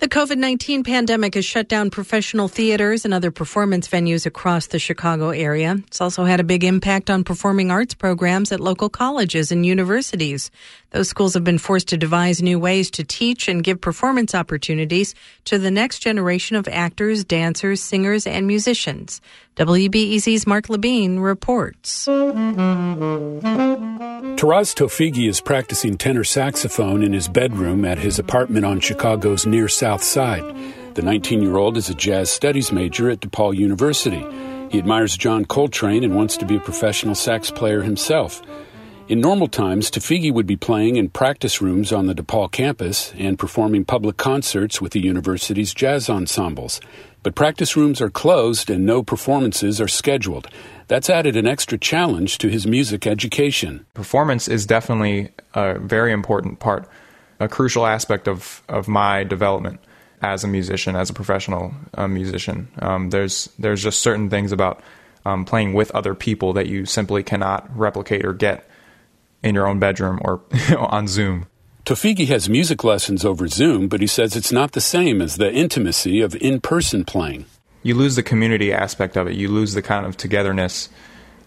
The COVID 19 pandemic has shut down professional theaters and other performance venues across the Chicago area. It's also had a big impact on performing arts programs at local colleges and universities. Those schools have been forced to devise new ways to teach and give performance opportunities to the next generation of actors, dancers, singers, and musicians. WBEZ's Mark LeBien reports. Taraz Tofigi is practicing tenor saxophone in his bedroom at his apartment on Chicago's near South Side. The 19 year old is a jazz studies major at DePaul University. He admires John Coltrane and wants to be a professional sax player himself. In normal times, Tofigi would be playing in practice rooms on the DePaul campus and performing public concerts with the university's jazz ensembles. But practice rooms are closed and no performances are scheduled. That's added an extra challenge to his music education. Performance is definitely a very important part, a crucial aspect of, of my development as a musician, as a professional uh, musician. Um, there's there's just certain things about um, playing with other people that you simply cannot replicate or get in your own bedroom or on Zoom. Tofigi has music lessons over Zoom, but he says it's not the same as the intimacy of in person playing. You lose the community aspect of it, you lose the kind of togetherness.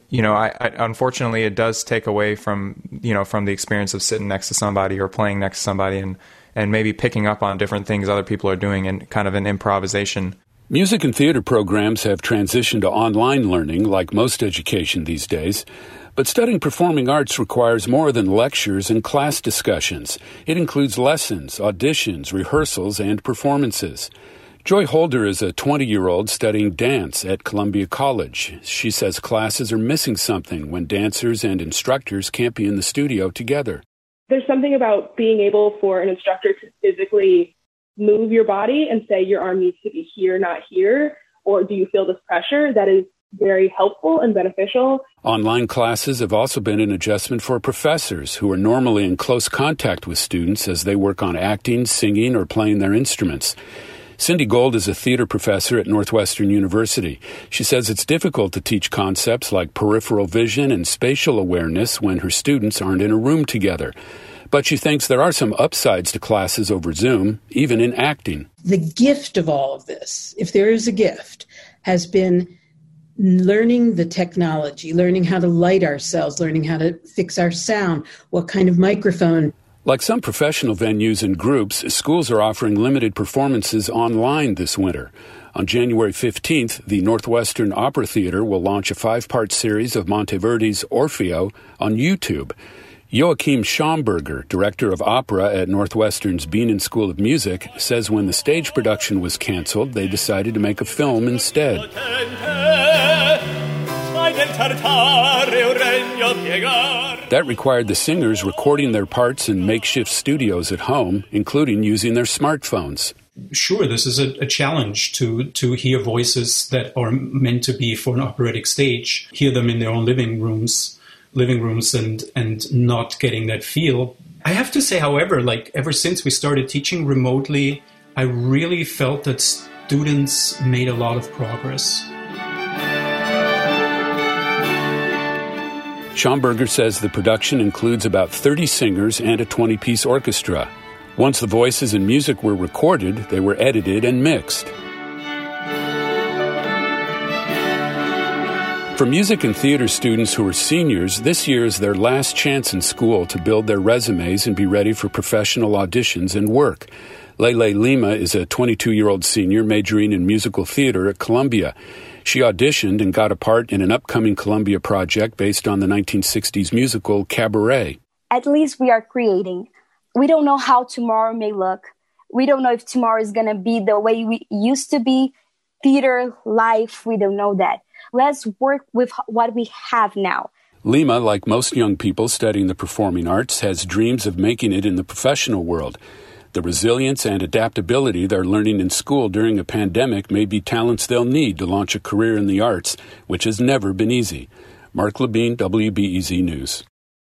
You know, I, I, unfortunately, it does take away from you know from the experience of sitting next to somebody or playing next to somebody and and maybe picking up on different things other people are doing and kind of an improvisation. Music and theater programs have transitioned to online learning, like most education these days. But studying performing arts requires more than lectures and class discussions. It includes lessons, auditions, rehearsals, and performances. Joy Holder is a 20 year old studying dance at Columbia College. She says classes are missing something when dancers and instructors can't be in the studio together. There's something about being able for an instructor to physically move your body and say your arm needs to be here, not here, or do you feel this pressure that is very helpful and beneficial. Online classes have also been an adjustment for professors who are normally in close contact with students as they work on acting, singing, or playing their instruments. Cindy Gold is a theater professor at Northwestern University. She says it's difficult to teach concepts like peripheral vision and spatial awareness when her students aren't in a room together. But she thinks there are some upsides to classes over Zoom, even in acting. The gift of all of this, if there is a gift, has been learning the technology, learning how to light ourselves, learning how to fix our sound, what kind of microphone. Like some professional venues and groups, schools are offering limited performances online this winter. On January 15th, the Northwestern Opera Theater will launch a five part series of Monteverdi's Orfeo on YouTube. Joachim Schamberger, director of opera at Northwestern's Bienen School of Music, says when the stage production was canceled, they decided to make a film instead. That required the singers recording their parts in makeshift studios at home, including using their smartphones. Sure, this is a, a, challenge to to hear voices that are meant to be for an operatic stage, hear them in their own living rooms living rooms and and not getting that feel. I have to say, however, like ever since we started teaching remotely, I really felt that students made a lot of progress. Schamberger says the production includes about 30 singers and a 20 piece orchestra. Once the voices and music were recorded, they were edited and mixed. For music and theater students who are seniors, this year is their last chance in school to build their resumes and be ready for professional auditions and work. Lele Lima is a 22 year old senior majoring in musical theater at Columbia. She auditioned and got a part in an upcoming Columbia project based on the 1960s musical Cabaret. At least we are creating. We don't know how tomorrow may look. We don't know if tomorrow is going to be the way we used to be. Theater, life, we don't know that let's work with what we have now. Lima, like most young people studying the performing arts, has dreams of making it in the professional world. The resilience and adaptability they're learning in school during a pandemic may be talents they'll need to launch a career in the arts, which has never been easy. Mark LeBien, WBEZ News.